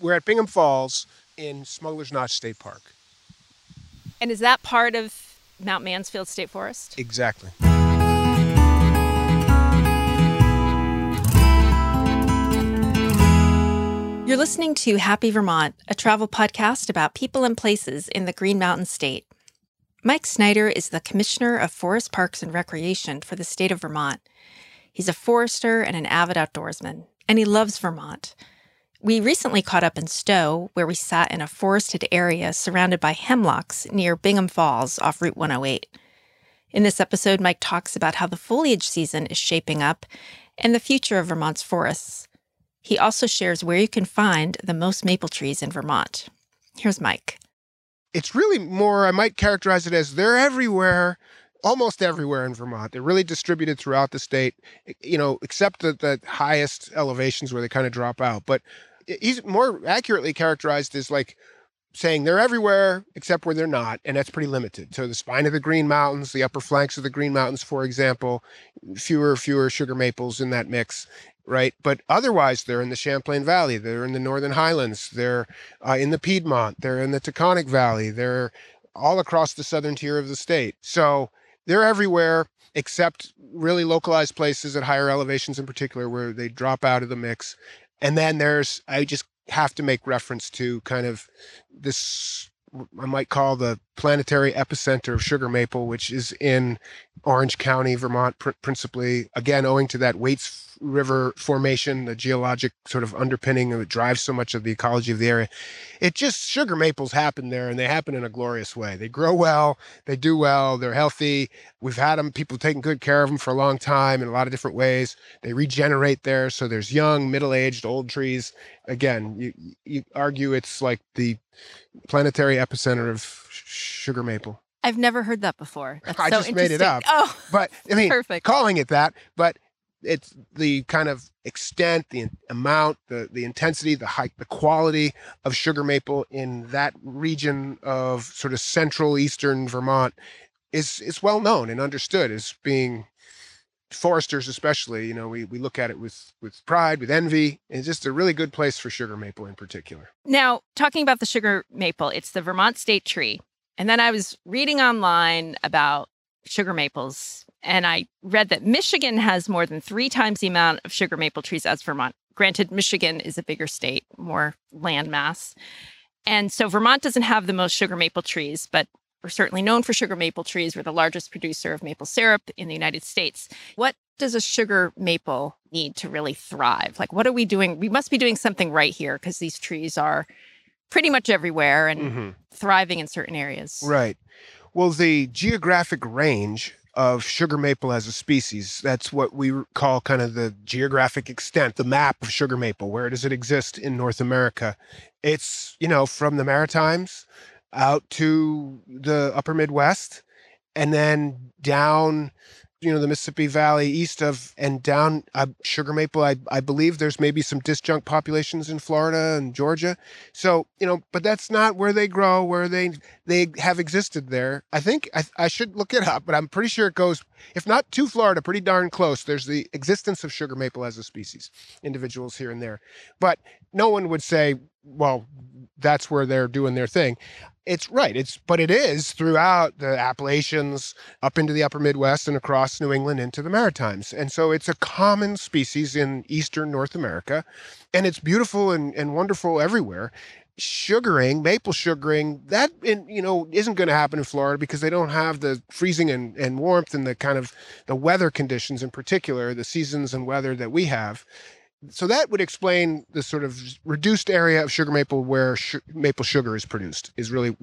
We're at Bingham Falls in Smuggler's Notch State Park. And is that part of Mount Mansfield State Forest? Exactly. You're listening to Happy Vermont, a travel podcast about people and places in the Green Mountain State. Mike Snyder is the Commissioner of Forest Parks and Recreation for the state of Vermont. He's a forester and an avid outdoorsman, and he loves Vermont. We recently caught up in Stowe, where we sat in a forested area surrounded by hemlocks near Bingham Falls off Route 108. In this episode, Mike talks about how the foliage season is shaping up and the future of Vermont's forests. He also shares where you can find the most maple trees in Vermont. Here's Mike. It's really more, I might characterize it as they're everywhere, almost everywhere in Vermont. They're really distributed throughout the state, you know, except the, the highest elevations where they kind of drop out. But he's more accurately characterized as like saying they're everywhere except where they're not, and that's pretty limited. So the spine of the Green Mountains, the upper flanks of the Green Mountains, for example, fewer fewer sugar maples in that mix, right? But otherwise, they're in the Champlain Valley, they're in the Northern Highlands, they're uh, in the Piedmont, they're in the Taconic Valley, they're all across the southern tier of the state. So they're everywhere except really localized places at higher elevations in particular where they drop out of the mix. And then there's, I just have to make reference to kind of this, I might call the planetary epicenter of sugar maple, which is in Orange County, Vermont, pr- principally, again, owing to that Waits River formation, the geologic sort of underpinning that drives so much of the ecology of the area. It just, sugar maples happen there and they happen in a glorious way. They grow well, they do well, they're healthy. We've had them, people taking good care of them for a long time in a lot of different ways. They regenerate there. So there's young, middle aged, old trees. Again, you, you argue it's like the planetary epicenter of sugar maple. I've never heard that before. That's I so just made it up. Oh, But I mean, perfect. calling it that, but it's the kind of extent, the amount, the the intensity, the height, the quality of sugar maple in that region of sort of central eastern Vermont is is well known and understood as being foresters especially you know we, we look at it with with pride with envy it's just a really good place for sugar maple in particular Now, talking about the sugar maple, it's the Vermont state tree. And then I was reading online about sugar maples, and I read that Michigan has more than three times the amount of sugar maple trees as Vermont. Granted, Michigan is a bigger state, more land mass. And so Vermont doesn't have the most sugar maple trees, but we're certainly known for sugar maple trees. We're the largest producer of maple syrup in the United States. What does a sugar maple need to really thrive? Like, what are we doing? We must be doing something right here because these trees are pretty much everywhere and Mhm. thriving in certain areas. Right. Well, the geographic range of sugar maple as a species, that's what we call kind of the geographic extent, the map of sugar maple. Where does it exist in North America? It's, you know, from the Maritimes out to the upper Midwest and then down you know the Mississippi Valley east of and down uh, sugar maple. I I believe there's maybe some disjunct populations in Florida and Georgia. So you know, but that's not where they grow. Where they they have existed there. I think I, I should look it up, but I'm pretty sure it goes if not to Florida, pretty darn close. There's the existence of sugar maple as a species, individuals here and there, but no one would say, well, that's where they're doing their thing. It's right. It's but it is throughout the Appalachians, up into the upper Midwest and across New England into the Maritimes. And so it's a common species in eastern North America. And it's beautiful and, and wonderful everywhere. Sugaring, maple sugaring, that in, you know, isn't going to happen in Florida because they don't have the freezing and, and warmth and the kind of the weather conditions in particular, the seasons and weather that we have. So that would explain the sort of reduced area of sugar maple where sh- maple sugar is produced is really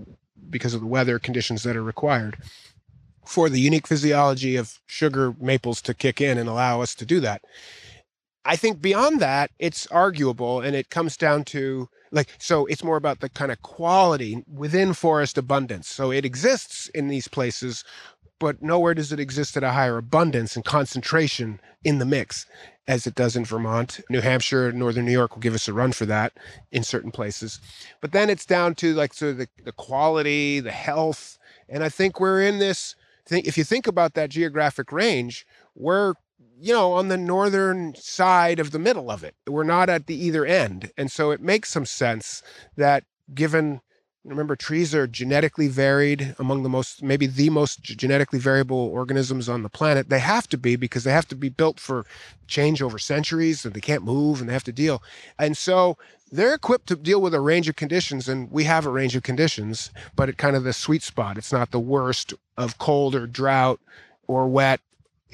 because of the weather conditions that are required for the unique physiology of sugar maples to kick in and allow us to do that i think beyond that it's arguable and it comes down to like so it's more about the kind of quality within forest abundance so it exists in these places but nowhere does it exist at a higher abundance and concentration in the mix as it does in Vermont. New Hampshire, Northern New York will give us a run for that in certain places. But then it's down to like so the, the quality, the health. And I think we're in this thing. If you think about that geographic range, we're you know, on the northern side of the middle of it. We're not at the either end. And so it makes some sense that given remember trees are genetically varied among the most maybe the most genetically variable organisms on the planet they have to be because they have to be built for change over centuries and they can't move and they have to deal and so they're equipped to deal with a range of conditions and we have a range of conditions but at kind of the sweet spot it's not the worst of cold or drought or wet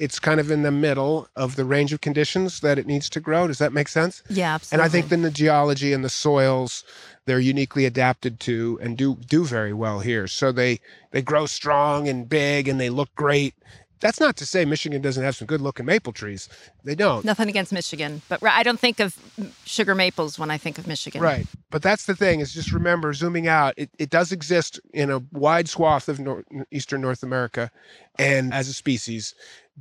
it's kind of in the middle of the range of conditions that it needs to grow. Does that make sense? Yeah, absolutely. And I think then the geology and the soils they're uniquely adapted to and do do very well here. So they they grow strong and big and they look great. That's not to say Michigan doesn't have some good looking maple trees. They don't. Nothing against Michigan, but I don't think of sugar maples when I think of Michigan. Right. But that's the thing is just remember zooming out, it, it does exist in a wide swath of North, Eastern North America and as a species,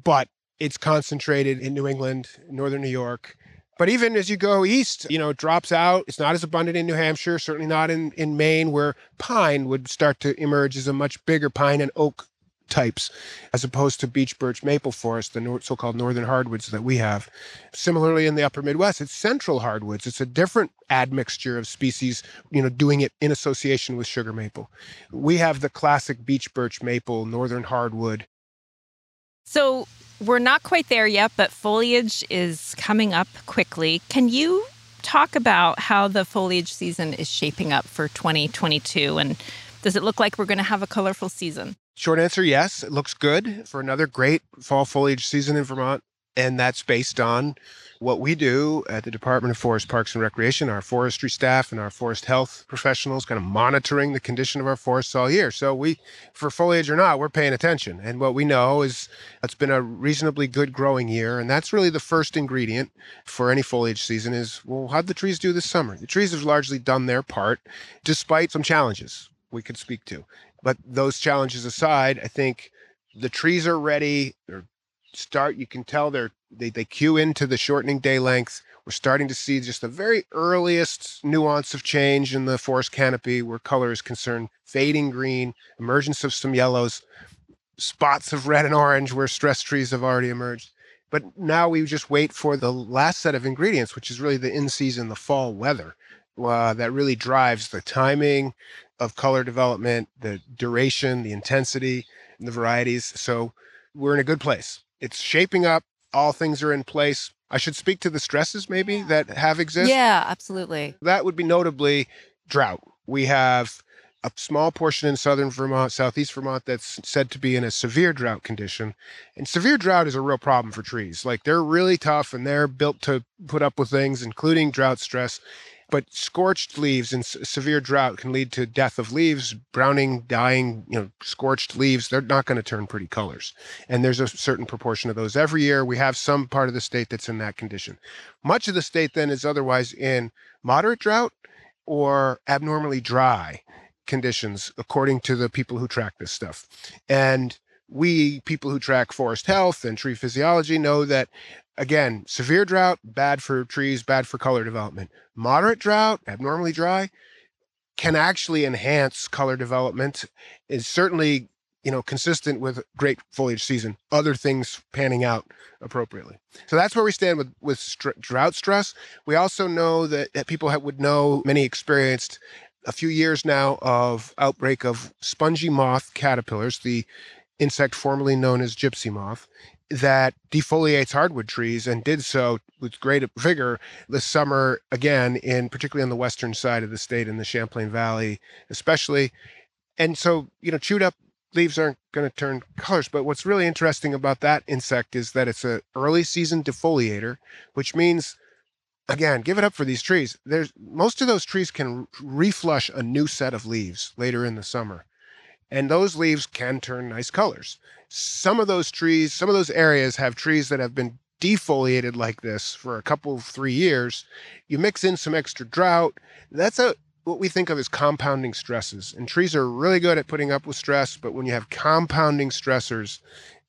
but it's concentrated in New England, Northern New York. But even as you go east, you know, it drops out. It's not as abundant in New Hampshire, certainly not in, in Maine, where pine would start to emerge as a much bigger pine and oak types, as opposed to beech, birch, maple forest, the so called northern hardwoods that we have. Similarly, in the upper Midwest, it's central hardwoods. It's a different admixture of species, you know, doing it in association with sugar maple. We have the classic beech, birch, maple, northern hardwood. So we're not quite there yet, but foliage is coming up quickly. Can you talk about how the foliage season is shaping up for 2022 and does it look like we're going to have a colorful season? Short answer yes. It looks good for another great fall foliage season in Vermont. And that's based on what we do at the Department of Forest Parks and Recreation, our forestry staff and our forest health professionals kind of monitoring the condition of our forests all year. So we, for foliage or not, we're paying attention. And what we know is it's been a reasonably good growing year. And that's really the first ingredient for any foliage season is, well, how'd the trees do this summer? The trees have largely done their part despite some challenges we could speak to. But those challenges aside, I think the trees are ready. They're start you can tell they're they, they cue into the shortening day length we're starting to see just the very earliest nuance of change in the forest canopy where color is concerned. Fading green emergence of some yellows spots of red and orange where stress trees have already emerged. But now we just wait for the last set of ingredients which is really the in season the fall weather uh, that really drives the timing of color development the duration the intensity and the varieties. So we're in a good place it's shaping up. All things are in place. I should speak to the stresses maybe that have existed. Yeah, absolutely. That would be notably drought. We have a small portion in southern Vermont, southeast Vermont, that's said to be in a severe drought condition. And severe drought is a real problem for trees. Like they're really tough and they're built to put up with things, including drought stress. But scorched leaves and severe drought can lead to death of leaves, browning, dying, you know, scorched leaves. They're not going to turn pretty colors. And there's a certain proportion of those every year. We have some part of the state that's in that condition. Much of the state then is otherwise in moderate drought or abnormally dry conditions, according to the people who track this stuff. And we, people who track forest health and tree physiology, know that again, severe drought, bad for trees, bad for color development. Moderate drought, abnormally dry, can actually enhance color development. Is certainly you know consistent with great foliage season. Other things panning out appropriately. So that's where we stand with with str- drought stress. We also know that, that people have, would know many experienced a few years now of outbreak of spongy moth caterpillars, the insect formerly known as gypsy moth, that defoliates hardwood trees and did so with great vigor this summer again in particularly on the western side of the state in the champlain valley especially. And so you know chewed up leaves aren't going to turn colors but what's really interesting about that insect is that it's a early season defoliator which means again give it up for these trees. There's most of those trees can reflush a new set of leaves later in the summer and those leaves can turn nice colors some of those trees, some of those areas have trees that have been defoliated like this for a couple three years. You mix in some extra drought. That's a what we think of as compounding stresses. And trees are really good at putting up with stress, but when you have compounding stressors,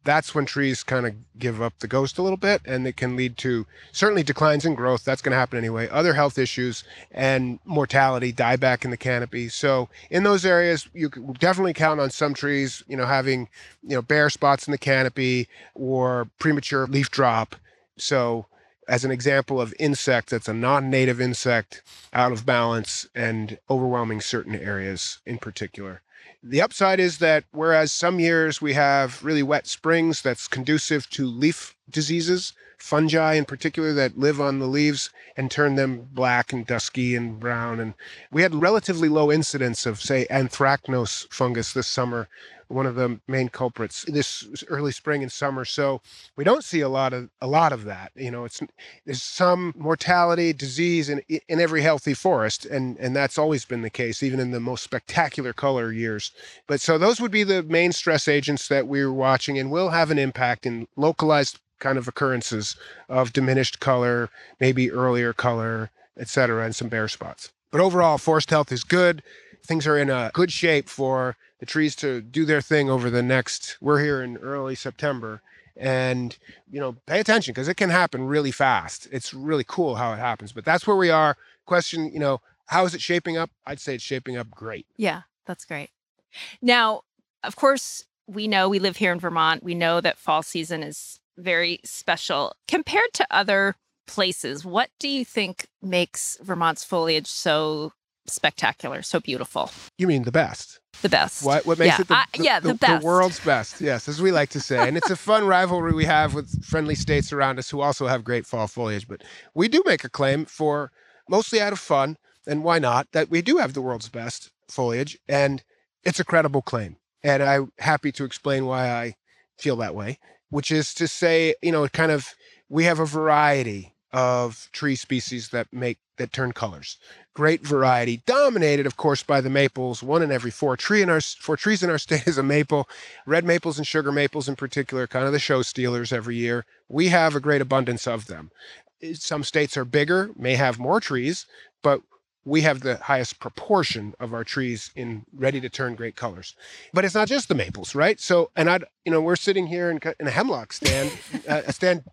that's when trees kind of give up the ghost a little bit and it can lead to certainly declines in growth. That's going to happen anyway. Other health issues and mortality dieback in the canopy. So in those areas you can definitely count on some trees you know having you know bare spots in the canopy or premature leaf drop. So as an example of insect that's a non-native insect out of balance and overwhelming certain areas in particular the upside is that whereas some years we have really wet springs that's conducive to leaf diseases, fungi in particular that live on the leaves and turn them black and dusky and brown. And we had relatively low incidence of, say, anthracnose fungus this summer, one of the main culprits this early spring and summer. So we don't see a lot of a lot of that. You know, it's there's some mortality, disease in in every healthy forest, and and that's always been the case, even in the most spectacular color years. But so those would be the main stress agents that we're watching, and will have an impact in localized kind of occurrences of diminished color, maybe earlier color, etc., and some bare spots. But overall, forest health is good. Things are in a good shape for the trees to do their thing over the next we're here in early september. And you know pay attention because it can happen really fast. It's really cool how it happens. But that's where we are. Question you know how is it shaping up? I'd say it's shaping up great. Yeah that's great. Now of course we know we live here in vermont. We know that fall season is very special compared to other places what do you think makes vermont's foliage so spectacular, so beautiful. You mean the best? The best. What what makes yeah, it the, I, yeah, the, the, best. the world's best? Yes, as we like to say, and it's a fun rivalry we have with friendly states around us who also have great fall foliage. But we do make a claim for mostly out of fun, and why not? That we do have the world's best foliage, and it's a credible claim. And I'm happy to explain why I feel that way, which is to say, you know, kind of we have a variety of tree species that make that turn colors. Great variety, dominated, of course, by the maples. One in every four tree in our four trees in our state is a maple. Red maples and sugar maples, in particular, kind of the show stealers every year. We have a great abundance of them. Eh, some states are bigger, may have more trees, but we have the highest proportion of our trees in ready to turn great colors. But it's not just the maples, right? So, and I, you know, we're sitting here in, in a hemlock stand, uh, a stand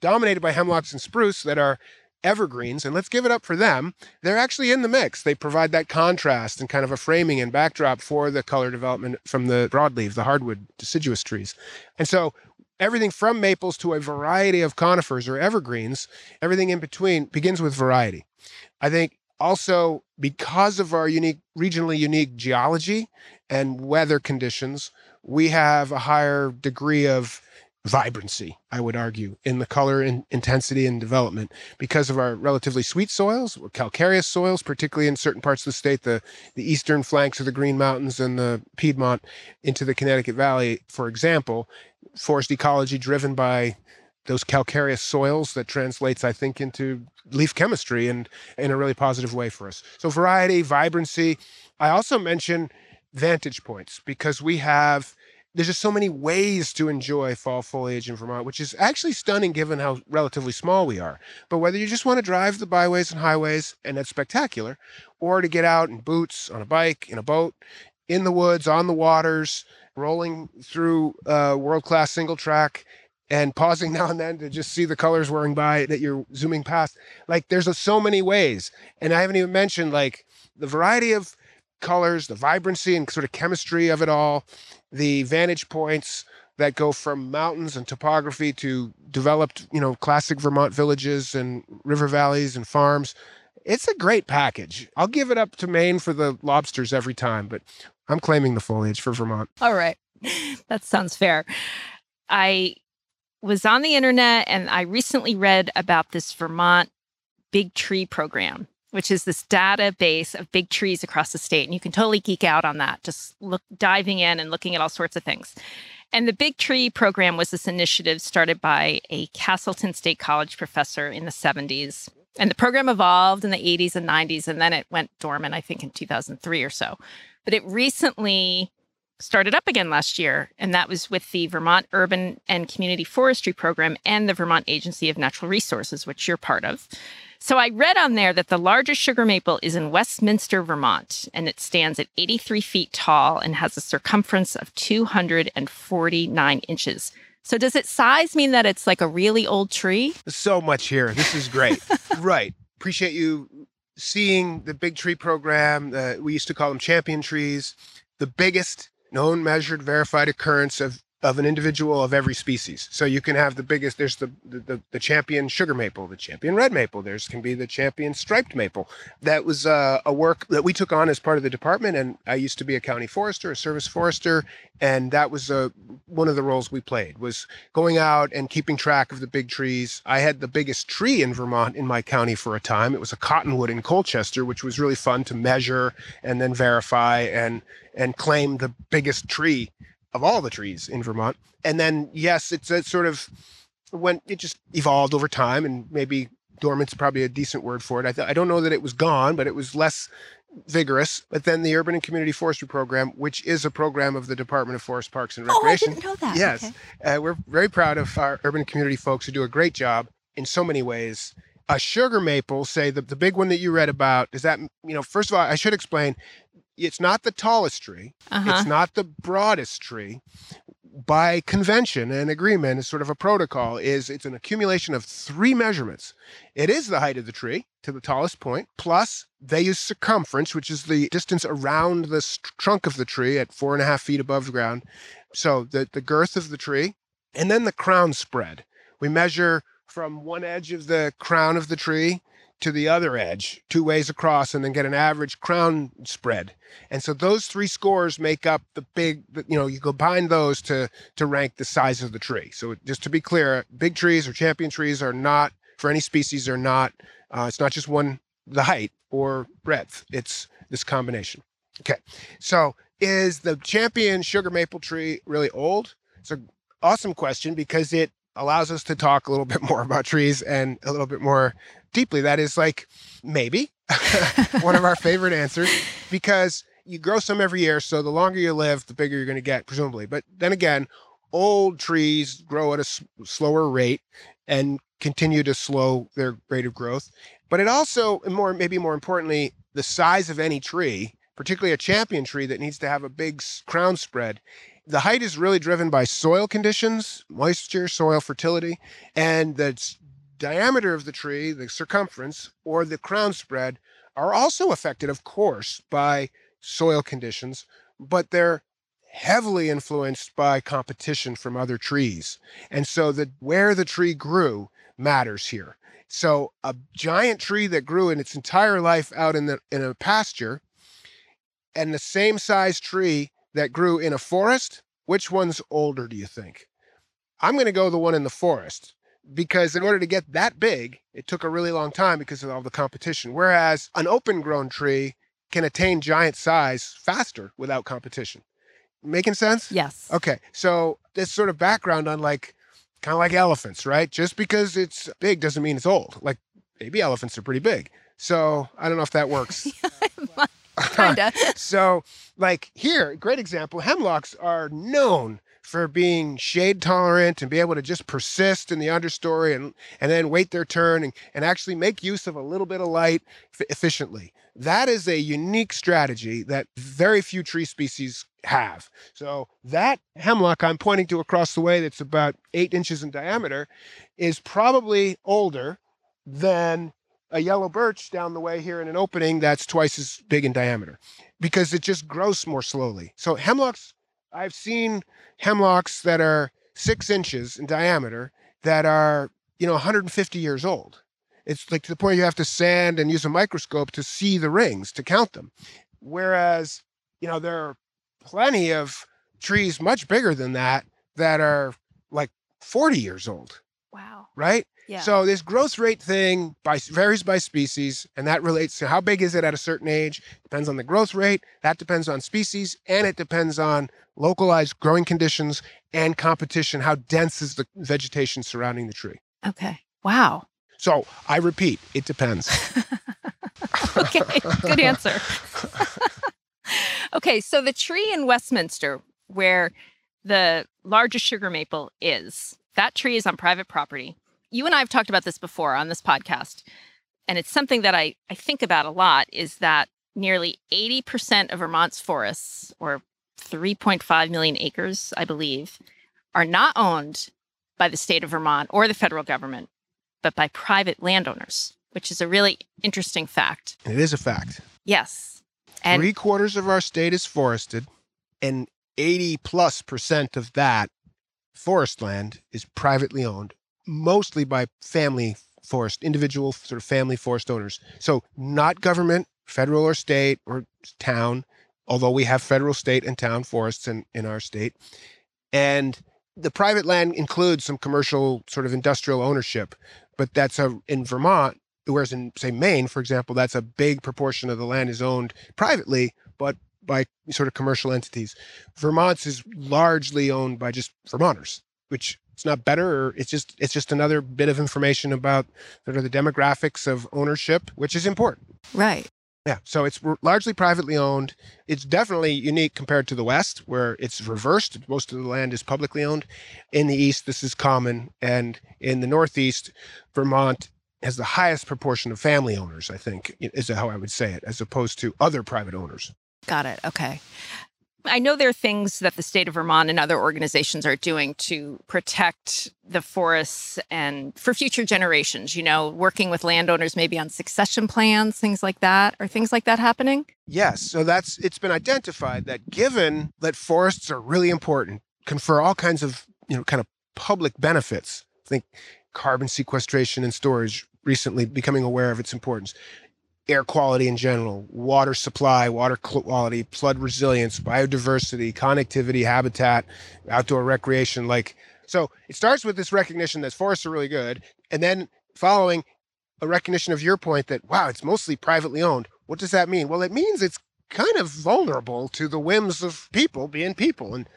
dominated by hemlocks and spruce that are evergreens, and let's give it up for them. They're actually in the mix. They provide that contrast and kind of a framing and backdrop for the color development from the broadleaf, the hardwood deciduous trees. And so everything from maples to a variety of conifers or evergreens, everything in between begins with variety. I think also because of our unique regionally unique geology and weather conditions, we have a higher degree of vibrancy, I would argue, in the color and intensity and development. Because of our relatively sweet soils, or calcareous soils, particularly in certain parts of the state, the, the eastern flanks of the Green Mountains and the Piedmont into the Connecticut Valley, for example, forest ecology driven by those calcareous soils that translates, I think, into leaf chemistry and in a really positive way for us. So variety, vibrancy. I also mention vantage points because we have there's just so many ways to enjoy fall foliage in Vermont, which is actually stunning given how relatively small we are. But whether you just want to drive the byways and highways, and that's spectacular, or to get out in boots, on a bike, in a boat, in the woods, on the waters, rolling through uh, a world class single track, and pausing now and then to just see the colors whirring by that you're zooming past. Like there's a, so many ways. And I haven't even mentioned like the variety of colors, the vibrancy and sort of chemistry of it all, the vantage points that go from mountains and topography to developed, you know, classic Vermont villages and river valleys and farms. It's a great package. I'll give it up to Maine for the lobsters every time, but I'm claiming the foliage for Vermont. All right. That sounds fair. I was on the internet and I recently read about this Vermont Big Tree program which is this database of big trees across the state. And you can totally geek out on that, just look diving in and looking at all sorts of things. And the Big Tree program was this initiative started by a Castleton State College professor in the 70s. And the program evolved in the 80s and 90s, and then it went dormant, I think, in 2003 or so. But it recently started up again last year, and that was with the Vermont Urban and Community Forestry Program and the Vermont Agency of Natural Resources, which you're part of. So I read on there that the largest sugar maple is in Westminster, Vermont, and it stands at 83 feet tall and has a circumference of 249 inches. So does its size mean that it's like a really old tree? So much here. This is great. right. Appreciate you seeing the big tree program. Uh, we used to call them champion trees. The biggest known, measured, verified occurrence of of an individual of every species. So you can have the biggest. There's the the, the champion sugar maple, the champion red maple. There's can be the champion striped maple. That was uh, a work that we took on as part of the department. And I used to be a county forester, a service forester, and that was uh, one of the roles we played was going out and keeping track of the big trees. I had the biggest tree in Vermont in my county for a time. It was a cottonwood in Colchester, which was really fun to measure and then verify and and claim the biggest tree of all the trees in Vermont. And then, yes, it's a sort of when it just evolved over time, and maybe dormant's probably a decent word for it. I, th- I don't know that it was gone, but it was less vigorous. But then the Urban and Community Forestry Program, which is a program of the Department of Forest Parks and Recreation. Oh, I didn't know that. Yes, okay. uh, we're very proud of our urban community folks who do a great job in so many ways. A sugar maple, say the, the big one that you read about, is that, you know, first of all, I should explain it's not the tallest tree, uh-huh. it's not the broadest tree. By convention and agreement, is sort of a protocol, is it's an accumulation of three measurements. It is the height of the tree to the tallest point, plus they use circumference, which is the distance around the trunk of the tree at four and a half feet above the ground. So the, the girth of the tree, and then the crown spread. We measure from one edge of the crown of the tree to the other edge, two ways across, and then get an average crown spread. And so those three scores make up the big, you know, you combine those to to rank the size of the tree. So just to be clear, big trees or champion trees are not for any species are not. Uh, it's not just one the height or breadth. It's this combination. Okay, so is the champion sugar maple tree really old? It's an awesome question because it allows us to talk a little bit more about trees and a little bit more deeply. That is like maybe one of our favorite answers because you grow some every year. So the longer you live, the bigger you're going to get, presumably. But then again, old trees grow at a s- slower rate and continue to slow their rate of growth. But it also, and more maybe more importantly, the size of any tree, particularly a champion tree that needs to have a big crown spread, the height is really driven by soil conditions, moisture, soil fertility, and the diameter of the tree, the circumference, or the crown spread are also affected, of course, by soil conditions, but they're heavily influenced by competition from other trees. And so the where the tree grew matters here. So a giant tree that grew in its entire life out in the in a pasture and the same size tree that grew in a forest, which one's older do you think? I'm going to go the one in the forest because in order to get that big, it took a really long time because of all the competition. Whereas an open grown tree can attain giant size faster without competition. Making sense? Yes. Okay. So this sort of background on like kind of like elephants, right? Just because it's big doesn't mean it's old. Like baby elephants are pretty big. So I don't know if that works. Kinda. so like here, great example, hemlocks are known for being shade tolerant and be able to just persist in the understory and, and then wait their turn and, and actually make use of a little bit of light f- efficiently. That is a unique strategy that very few tree species have. So that hemlock I'm pointing to across the way that's about eight inches in diameter is probably older than a yellow birch down the way here in an opening that's twice as big in diameter because it just grows more slowly. So hemlocks I've seen hemlocks that are six inches in diameter that are, you know, 150 years old. It's like to the point you have to sand and use a microscope to see the rings, to count them. Whereas, you know, there are plenty of trees much bigger than that that are like 40 years old. Wow. Right? Yeah. So this growth rate thing by varies by species, and that relates to how big is it at a certain age. Depends on the growth rate. That depends on species, and it depends on localized growing conditions and competition. How dense is the vegetation surrounding the tree? Okay. Wow. So I repeat, it depends. okay. Good answer. okay. So the tree in Westminster, where the largest sugar maple is, that tree is on private property you and I have talked about this before on this podcast. and it's something that I, I think about a lot, is that nearly 80% of Vermont's forests, or 3.5 million acres, I believe, are not owned by the state of Vermont or the federal government, but by private landowners, which is a really interesting fact. It is a fact. Yes. And Three quarters of our state is forested, and 80 plus percent of that forest land is privately owned, mostly by family forest, individual sort of family forest owners. So, not government, federal or state or town, although we have federal, state, and town forests in, in our state. And the private land includes some commercial sort of industrial ownership, but that's a in Vermont, whereas in say Maine, for example, that's a big proportion of the land is owned privately, but by sort of commercial entities. Vermont's is largely owned by just Vermonters, which it's not better or it's just it's just another bit of information about sort of the demographics of ownership, which is important. Right. Yeah, so it's largely privately owned. It's definitely unique compared to the West, where it's reversed. Most of the land is publicly owned. In the East, this is common. And in the Northeast, Vermont has the highest proportion of family owners, I think, is how I would say it, as opposed to other private owners. Got it. Okay. I know there are things that the state of Vermont and other organizations are doing to protect the forests and for future generations, you know, working with landowners maybe on succession plans, things like that. Are things like that happening? Yes. So that's it's been identified that given that forests are really important, confer all kinds of, you know, kind of public benefits. Think carbon sequestration and storage recently becoming aware of its importance air quality in general, water supply, water quality, flood resilience, biodiversity, connectivity, habitat, outdoor recreation. Like, so it starts with this recognition that forests are really good. And then following a recognition of your point that, wow, it's mostly privately owned. What does that mean? Well, it means it's kind of vulnerable to the whims of people being people. And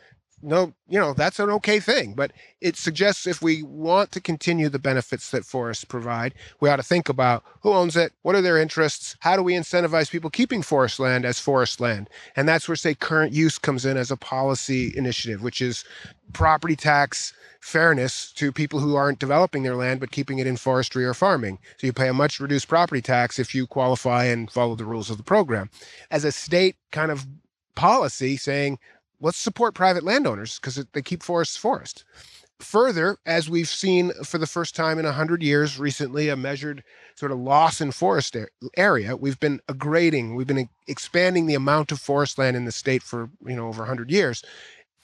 no, you know, that's an okay thing. But it suggests if we want to continue the benefits that forests provide, we ought to think about who owns it, what are their interests, how do we incentivize people keeping forest land as forest land? And that's where, say, current use comes in as a policy initiative, which is property tax fairness to people who aren't developing their land but keeping it in forestry or farming. So you pay a much reduced property tax if you qualify and follow the rules of the program. As a state kind of policy saying let's support private landowners because they keep forests forest. Further, as we've seen for the first time in 100 years recently, a measured sort of loss in forest area, we've been aggrading, we've been expanding the amount of forest land in the state for, you know, over 100 years.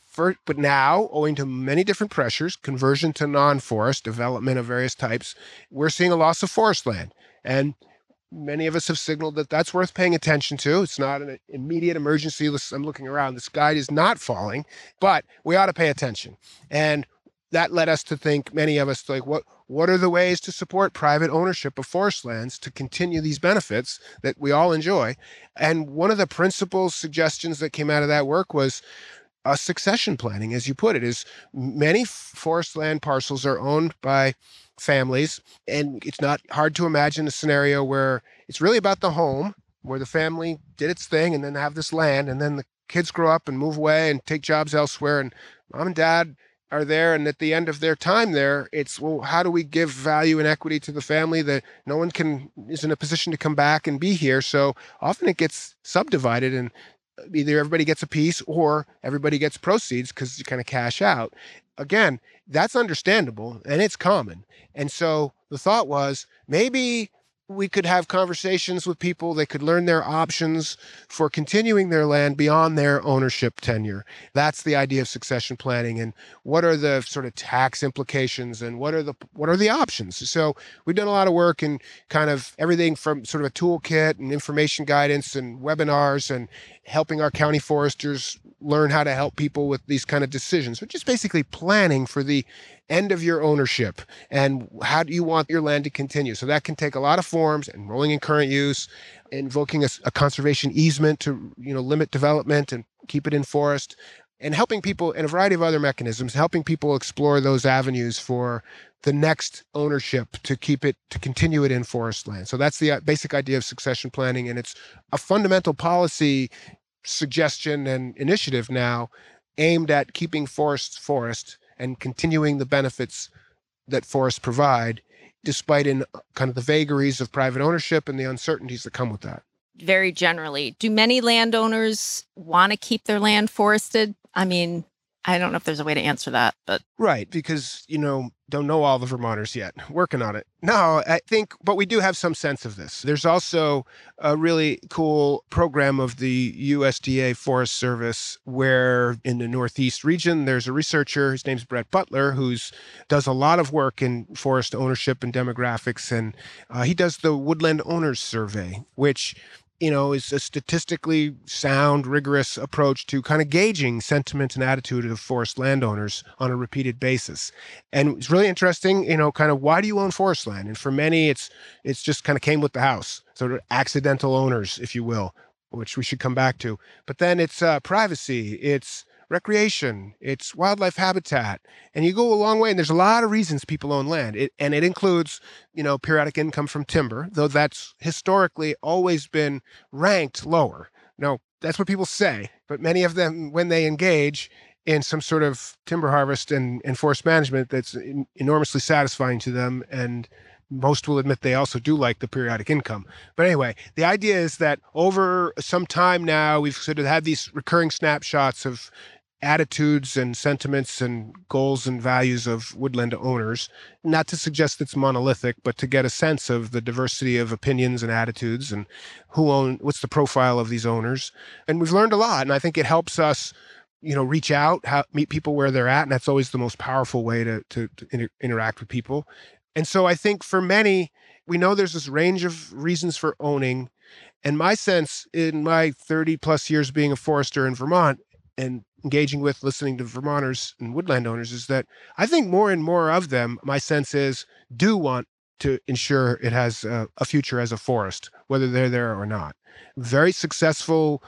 For, but now, owing to many different pressures, conversion to non-forest, development of various types, we're seeing a loss of forest land. And many of us have signaled that that's worth paying attention to. It's not an immediate emergency. I'm looking around. This sky is not falling, but we ought to pay attention. And that led us to think, many of us, like, what what are the ways to support private ownership of forest lands to continue these benefits that we all enjoy? And one of the principal suggestions that came out of that work was a succession planning, as you put it, is many forest land parcels are owned by families. And it's not hard to imagine a scenario where it's really about the home, where the family did its thing and then have this land, and then the kids grow up and move away and take jobs elsewhere, and mom and dad are there and at the end of their time there it's well how do we give value and equity to the family that no one can is in a position to come back and be here so often it gets subdivided and either everybody gets a piece or everybody gets proceeds because you kind of cash out again that's understandable and it's common. And so the thought was maybe we could have conversations with people. They could learn their options for continuing their land beyond their ownership tenure. That's the idea of succession planning. And what are the sort of tax implications and what are the what are the options? So we've done a lot of work in kind of everything from sort of a toolkit and information guidance and webinars and helping our county foresters learn how to help people with these kind of decisions, which is basically planning for the end of your ownership and how do you want your land to continue. So that can take a lot of forms, enrolling in current use, invoking a, a conservation easement to you know limit development and keep it in forest, and helping people in a variety of other mechanisms, helping people explore those avenues for the next ownership to keep it to continue it in forest land. So that's the uh, basic idea of succession planning, and it's a fundamental policy suggestion and initiative now aimed at keeping forests forest and continuing the benefits that forests provide despite in kind of the vagaries of private ownership and the uncertainties that come with that. Very generally, do many landowners want to keep their land forested? I mean, I don't know if there's a way to answer that, but right because you know don't know all the Vermonters yet, working on it. No, I think, but we do have some sense of this. There's also a really cool program of the USDA Forest Service where in the Northeast region there's a researcher. His name's Brett Butler, who's does a lot of work in forest ownership and demographics, and uh, he does the Woodland Owners Survey, which you know, is a statistically sound, rigorous approach to kind of gauging sentiment and attitude of forest landowners on a repeated basis. And it's really interesting, you know, kind of why do you own forest land? And for many, it's it's just kind of came with the house, sort of accidental owners, if you will, which we should come back to. But then it's uh, privacy, it's recreation, it's wildlife habitat, and you go a long way. And there's a lot of reasons people own land, it, and it includes, you know, periodic income from timber, though that's historically always been ranked lower. No, that's what people say, but many of them, when they engage in some sort of timber harvest and, and forest management, that's enormously satisfying to them and most will admit they also do like the periodic income. But anyway, the idea is that over some time now, we've sort of had these recurring snapshots of attitudes and sentiments and goals and values of woodland owners. Not to suggest it's monolithic, but to get a sense of the diversity of opinions and attitudes and who own, what's the profile of these owners. And we've learned a lot. And I think it helps us you know reach out how, meet people where they're at and that's always the most powerful way to, to, to inter- interact with people and so i think for many we know there's this range of reasons for owning and my sense in my 30 plus years being a forester in vermont and engaging with, listening to Vermonters and woodland owners is that I think more and more of them, my sense is, do want to ensure it has a, a future as a forest, whether they're there or not. Very successful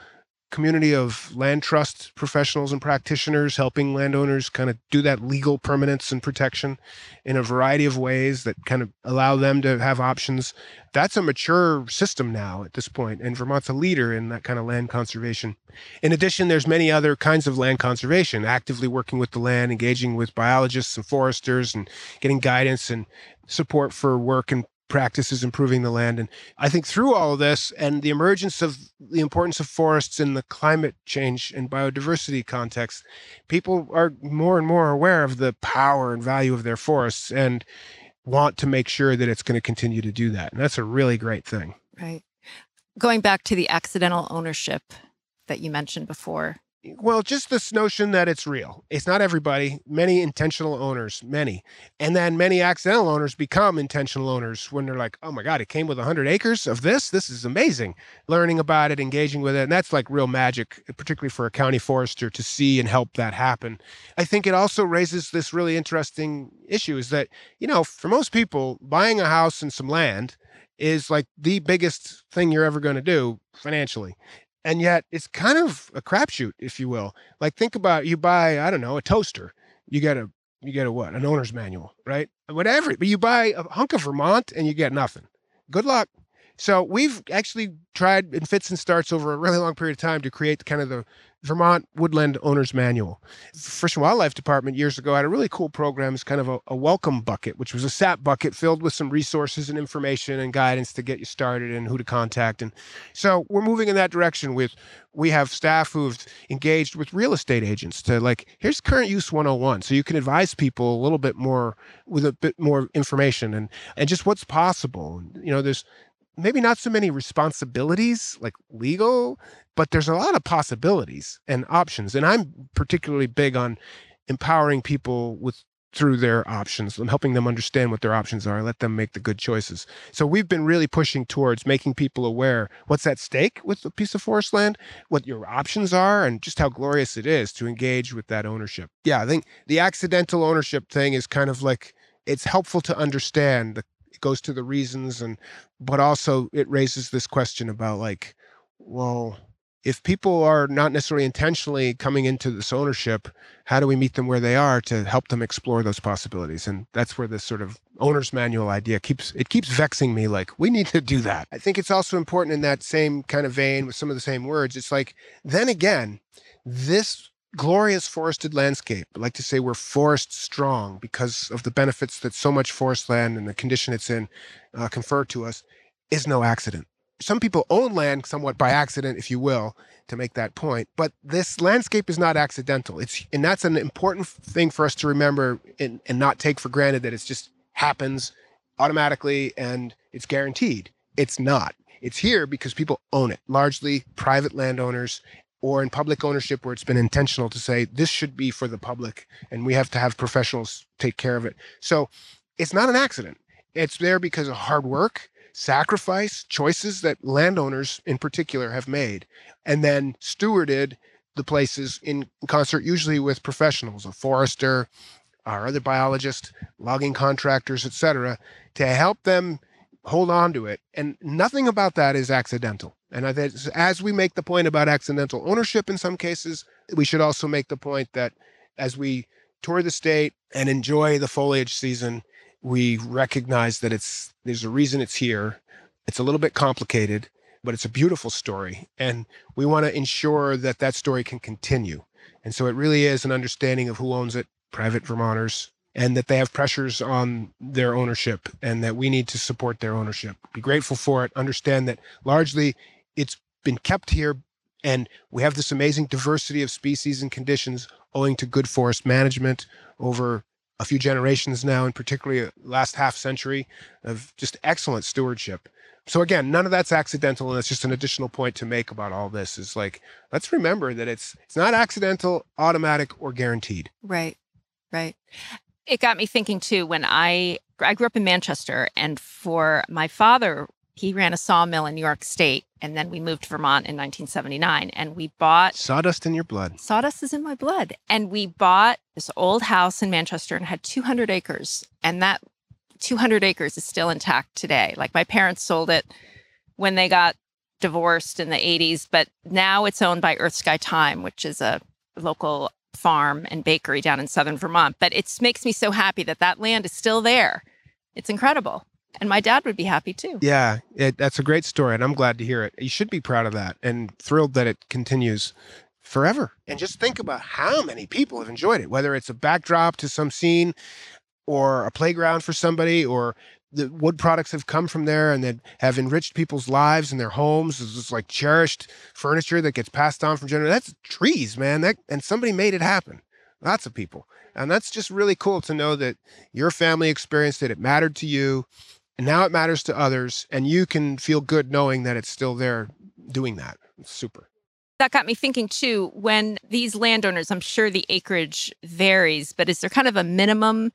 community of land trust professionals and practitioners helping landowners kind of do that legal permanence and protection in a variety of ways that kind of allow them to have options. That's a mature system now at this point, and Vermont's a leader in that kind of land conservation. In addition, there's many other kinds of land conservation, actively working with the land, engaging with biologists and foresters and getting guidance and support for work and practices improving the land. And I think through all of this and the emergence of the importance of forests in the climate change and biodiversity context, people are more and more aware of the power and value of their forests and want to make sure that it's going to continue to do that. And that's a really great thing. Right. Going back to the accidental ownership that you mentioned before, well, just this notion that it's real. It's not everybody, many intentional owners, many. And then many accidental owners become intentional owners when they're like, oh my God, it came with 100 acres of this. This is amazing. Learning about it, engaging with it. And that's like real magic, particularly for a county forester to see and help that happen. I think it also raises this really interesting issue is that, you know, for most people, buying a house and some land is like the biggest thing you're ever going to do financially and yet it's kind of a crapshoot, if you will. Like think about you buy, I don't know, a toaster. You get a you get a what? An owner's manual, right? Whatever. But you buy a hunk of Vermont and you get nothing. Good luck. So we've actually tried in fits and starts over a really long period of time to create kind of the Vermont Woodland Owner's Manual. Fish and Wildlife Department years ago had a really cool program, it's kind of a, a, welcome bucket, which was a SAP bucket filled with some resources and information and guidance to get you started and who to contact. And so we're moving in that direction with we have staff who've engaged with real estate agents to like, here's current use 101. So you can advise people a little bit more with a bit more information and and just what's possible. You know, there's maybe not so many responsibilities like legal, but there's a lot of possibilities and options. And I'm particularly big on empowering people with through their options I'm helping them understand what their options are, let them make the good choices. So we've been really pushing towards making people aware what's at stake with a piece of forest land, what your options are, and just how glorious it is to engage with that ownership. Yeah, I think the accidental ownership thing is kind of like it's helpful to understand the it goes to the reasons and but also it raises this question about like well if people are not necessarily intentionally coming into this ownership how do we meet them where they are to help them explore those possibilities? And that's where this sort of owner's manual idea keeps it keeps vexing me like we need to do that. I think it's also important in that same kind of vein with some of the same words it's like then again this glorious forested landscape. I like to say we're forest strong because of the benefits that so much forest land and the condition it's in uh, confer to us is no accident. Some people own land somewhat by accident, if you will, to make that point. But this landscape is not accidental. It's and that's an important thing for us to remember and, and not take for granted that it just happens automatically and it's guaranteed. It's not. It's here because people own it, largely private landowners or in public ownership where it's been intentional to say this should be for the public and we have to have professionals take care of it. So it's not an accident. It's there because of hard work, sacrifice, choices that landowners in particular have made, and then stewarded the places in concert, usually with professionals, a forester, our other biologists, logging contractors, etc., to help them hold on to it. And nothing about that is accidental. And I think as we make the point about accidental ownership in some cases, we should also make the point that as we tour the state and enjoy the foliage season, we recognize that it's there's a reason it's here. It's a little bit complicated, but it's a beautiful story, and we want to ensure that that story can continue. And so it really is an understanding of who owns it, private Vermonters, and that they have pressures on their ownership and that we need to support their ownership. Be grateful for it. Understand that largely it's been kept here and we have this amazing diversity of species and conditions owing to good forest management over a few generations now, and particularly last half century of just excellent stewardship. So again, none of that's accidental, and it's just an additional point to make about all this. Is like let's remember that it's it's not accidental, automatic, or guaranteed. Right, right. It got me thinking too when I I grew up in Manchester, and for my father, he ran a sawmill in New York State, and then we moved to Vermont in 1979, and we bought sawdust in your blood. Sawdust is in my blood, and we bought this old house in Manchester and had 200 acres, and that 200 acres is still intact today. Like my parents sold it when they got divorced in the 80s, but now it's owned by Earth Sky Time, which is a local farm and bakery down in southern Vermont. But it makes me so happy that that land is still there. It's incredible. And my dad would be happy too. Yeah, it, that's a great story. And I'm glad to hear it. You should be proud of that and thrilled that it continues forever. And just think about how many people have enjoyed it, whether it's a backdrop to some scene or a playground for somebody or the wood products have come from there and that have enriched people's lives and their homes. It's just like cherished furniture that gets passed on from generation. That's trees, man. That and somebody made it happen. Lots of people. And that's just really cool to know that your family experienced it. It mattered to you. And now it matters to others. And you can feel good knowing that it's still there doing that. It's super. That got me thinking too, when these landowners, I'm sure the acreage varies, but is there kind of a minimum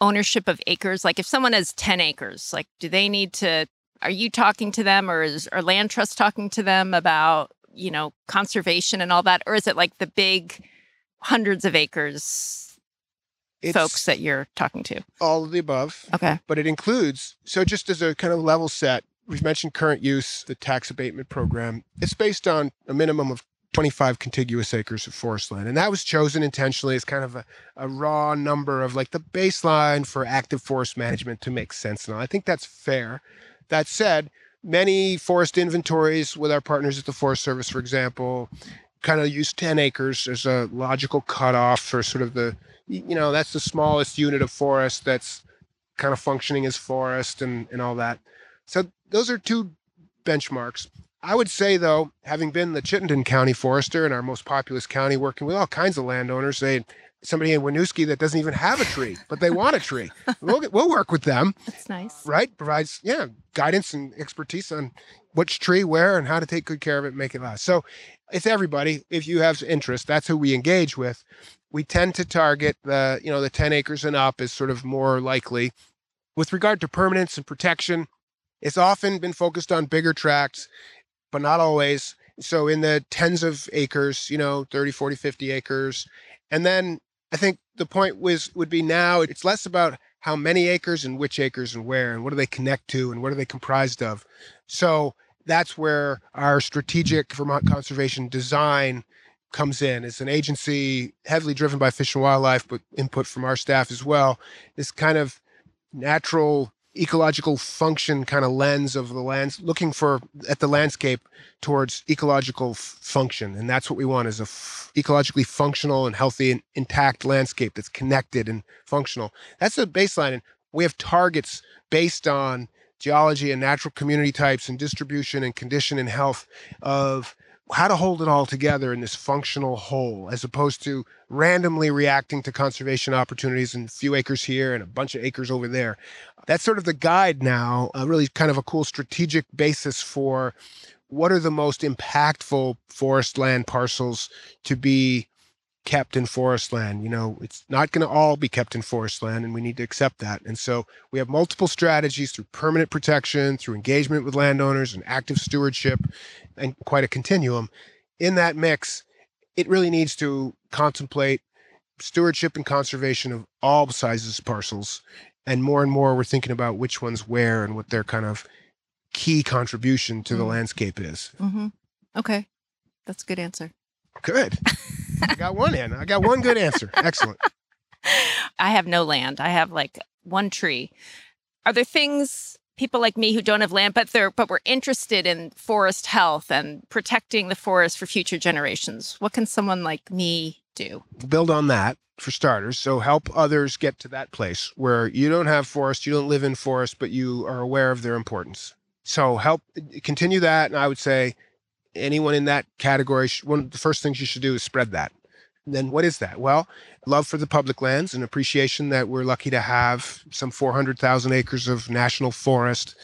ownership of acres? Like if someone has 10 acres, like do they need to, are you talking to them or is or land trust talking to them about, you know, conservation and all that? Or is it like the big hundreds of acres it's folks that you're talking to? All of the above. Okay. But it includes, so just as a kind of level set, we've mentioned current use, the tax abatement program. It's based on a minimum of 25 contiguous acres of forest land. And that was chosen intentionally as kind of a, a raw number of like the baseline for active forest management to make sense. And I think that's fair. That said, many forest inventories with our partners at the Forest Service, for example, kind of use 10 acres as a logical cutoff for sort of the, you know, that's the smallest unit of forest that's kind of functioning as forest and, and all that. So those are two benchmarks. I would say, though, having been the Chittenden County forester in our most populous county, working with all kinds of landowners, they somebody in Winooski that doesn't even have a tree, but they want a tree. We'll, get, we'll work with them. That's nice. Right? Provides, yeah, guidance and expertise on which tree, where, and how to take good care of it and make it last. So it's everybody. If you have interest, that's who we engage with. We tend to target the, you know, the 10 acres and up is sort of more likely. With regard to permanence and protection, it's often been focused on bigger tracts but not always. So in the tens of acres, you know, 30, 40, 50 acres. And then I think the point was would be now it's less about how many acres and which acres and where and what do they connect to and what are they comprised of. So that's where our strategic Vermont conservation design comes in. It's an agency heavily driven by Fish and Wildlife, but input from our staff as well. This kind of natural ecological function kind of lens of the lands, looking for at the landscape towards ecological f- function, and that's what we want is a f- ecologically functional and healthy and intact landscape that's connected and functional. That's the baseline, and we have targets based on geology and natural community types and distribution and condition and health of how to hold it all together in this functional whole as opposed to randomly reacting to conservation opportunities and a few acres here and a bunch of acres over there. That's sort of the guide now uh, really kind of a cool strategic basis for what are the most impactful forest land parcels to be kept in forest land. You know, it's not going to all be kept in forest land, and we need to accept that. And so we have multiple strategies through permanent protection, through engagement with landowners, and active stewardship, and quite a continuum. In that mix, it really needs to contemplate stewardship and conservation of all sizes parcels. And more and more, we're thinking about which ones where and what their kind of key contribution to the Mm. landscape is. Mm-hmm. Okay. That's a good answer. Good. I got one in. I got one good answer. Excellent. I have no land. I have like one tree. Are there things people like me who don't have land, but they're but we're interested in forest health and protecting the forest for future generations? What can someone like me do? build on that for starters. So help others get to that place where you don't have forest, you don't live in forest, but you are aware of their importance. So help continue that. And I would say anyone in that category, one of the first things you should do is spread that. And then what is that? Well, love for the public lands and appreciation that we're lucky to have some 400,000 acres of national forest,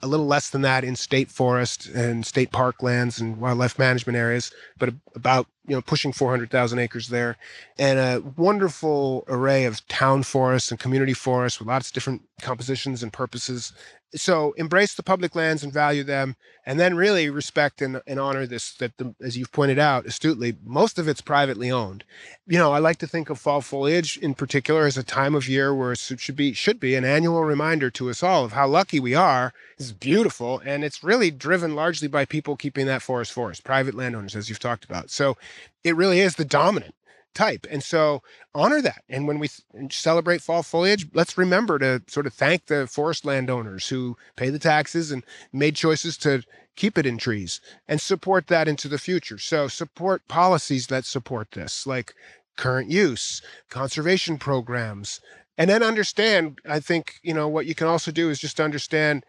a little less than that in state forest and state park lands and wildlife management areas, but about you know pushing 400,000 acres there and a wonderful array of town forests and community forests with lots of different compositions and purposes. So embrace the public lands and value them, and then really respect and, and honor this. That, the, as you've pointed out astutely, most of it's privately owned. You know, I like to think of fall foliage in particular as a time of year where it should be should be an annual reminder to us all of how lucky we are. It's beautiful, and it's really driven largely by people keeping that forest forest, private landowners, as you've talked about. So it really is the dominant type. And so honor that. And when we celebrate fall foliage, let's remember to sort of thank the forest landowners who pay the taxes and made choices to keep it in trees and support that into the future. So support policies that support this, like current use, conservation programs, and then understand, I think, you know, what you can also do is just understand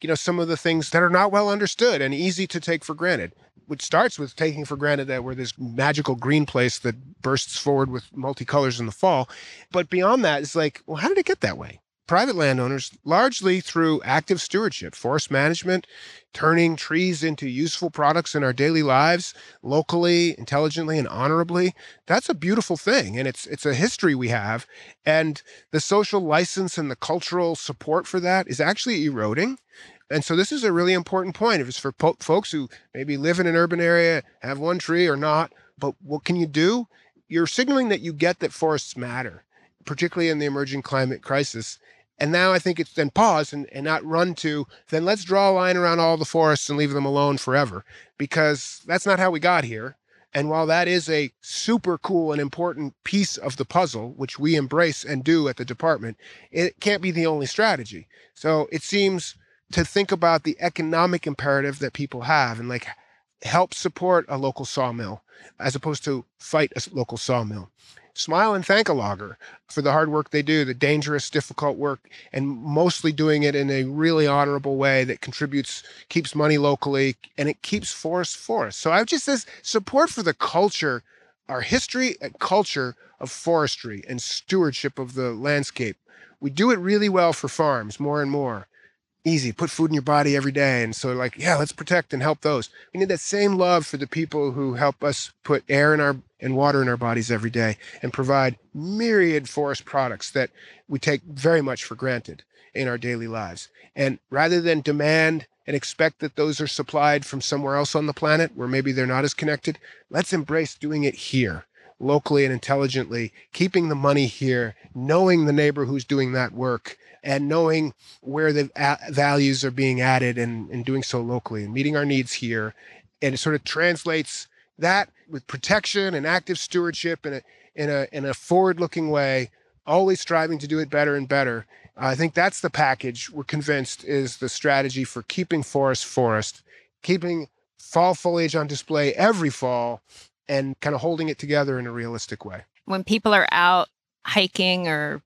you know some of the things that are not well understood and easy to take for granted which starts with taking for granted that we're this magical green place that bursts forward with multicolors in the fall. But beyond that it's like well how did it get that way? Private landowners largely through active stewardship forest management turning trees into useful products in our daily lives locally intelligently and honorably. That's a beautiful thing and it's it's a history we have. And the social license and the cultural support for that is actually eroding and so this is a really important point. If it's for po- folks who maybe live in an urban area, have one tree or not, but what can you do? You're signaling that you get that forests matter, particularly in the emerging climate crisis. And now I think it's then pause and, and not run to, then let's draw a line around all the forests and leave them alone forever, because that's not how we got here. And while that is a super cool and important piece of the puzzle, which we embrace and do at the department, it can't be the only strategy. So it seems to think about the economic imperative that people have and like help support a local sawmill as opposed to fight a local sawmill. Smile and thank a logger for the hard work they do, the dangerous, difficult work, and mostly doing it in a really honorable way that contributes, keeps money locally, and it keeps forests forests. So I just says support for the culture, our history and culture of forestry and stewardship of the landscape. We do it really well for farms more and more easy put food in your body every day and so like yeah let's protect and help those. We need that same love for the people who help us put air in our and water in our bodies every day and provide myriad forest products that we take very much for granted in our daily lives. And rather than demand and expect that those are supplied from somewhere else on the planet where maybe they're not as connected let's embrace doing it here locally and intelligently keeping the money here knowing the neighbor who's doing that work and knowing where the a- values are being added and, and doing so locally and meeting our needs here. And it sort of translates that with protection and active stewardship in a, in a, in a forward looking way, always striving to do it better and better. I think that's the package we're convinced is the strategy for keeping forest forest, keeping fall foliage on display every fall, and kind of holding it together in a realistic way. When people are out hiking or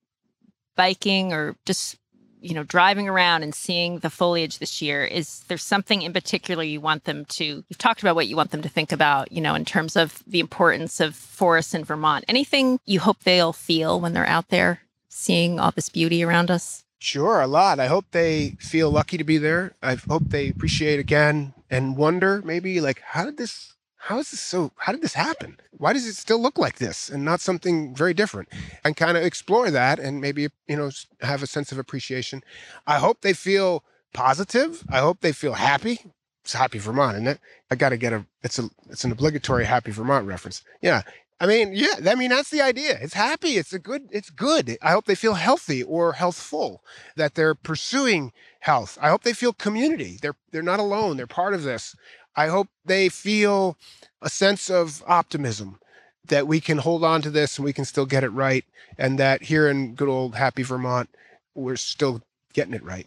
biking or just you know driving around and seeing the foliage this year is there something in particular you want them to you've talked about what you want them to think about you know in terms of the importance of forests in vermont. Anything you hope they'll feel when they're out there seeing all this beauty around us? Sure a lot. I hope they feel lucky to be there. I hope they appreciate again and wonder maybe like how did this how is this so how did this happen? Why does it still look like this and not something very different? And kind of explore that and maybe you know have a sense of appreciation. I hope they feel positive. I hope they feel happy. It's happy vermont isn't it? I gotta get a it's a it's an obligatory happy vermont reference. Yeah. I mean yeah i mean that's the idea. It's happy. It's a good it's good. I hope they feel healthy or healthful that they're pursuing health. I hope they feel community. They're they're not alone. They're part of this I hope they feel a sense of optimism that we can hold on to this and we can still get it right. And that here in good old happy Vermont, we're still getting it right.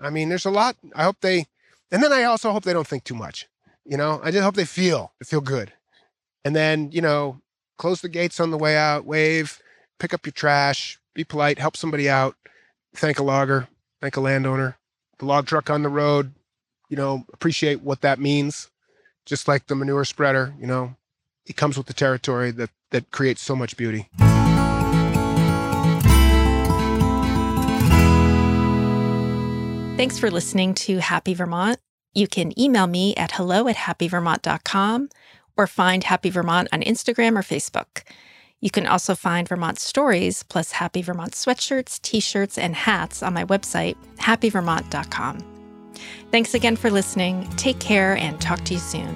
I mean, there's a lot. I hope they, and then I also hope they don't think too much. You know, I just hope they feel, feel good. And then, you know, close the gates on the way out, wave, pick up your trash, be polite, help somebody out, thank a logger, thank a landowner, the log truck on the road, you know, appreciate what that means. Just like the manure spreader, you know, it comes with the territory that that creates so much beauty. Thanks for listening to Happy Vermont. You can email me at hello at happyvermont.com or find Happy Vermont on Instagram or Facebook. You can also find Vermont stories plus Happy Vermont sweatshirts, t shirts, and hats on my website, happyvermont.com. Thanks again for listening. Take care and talk to you soon.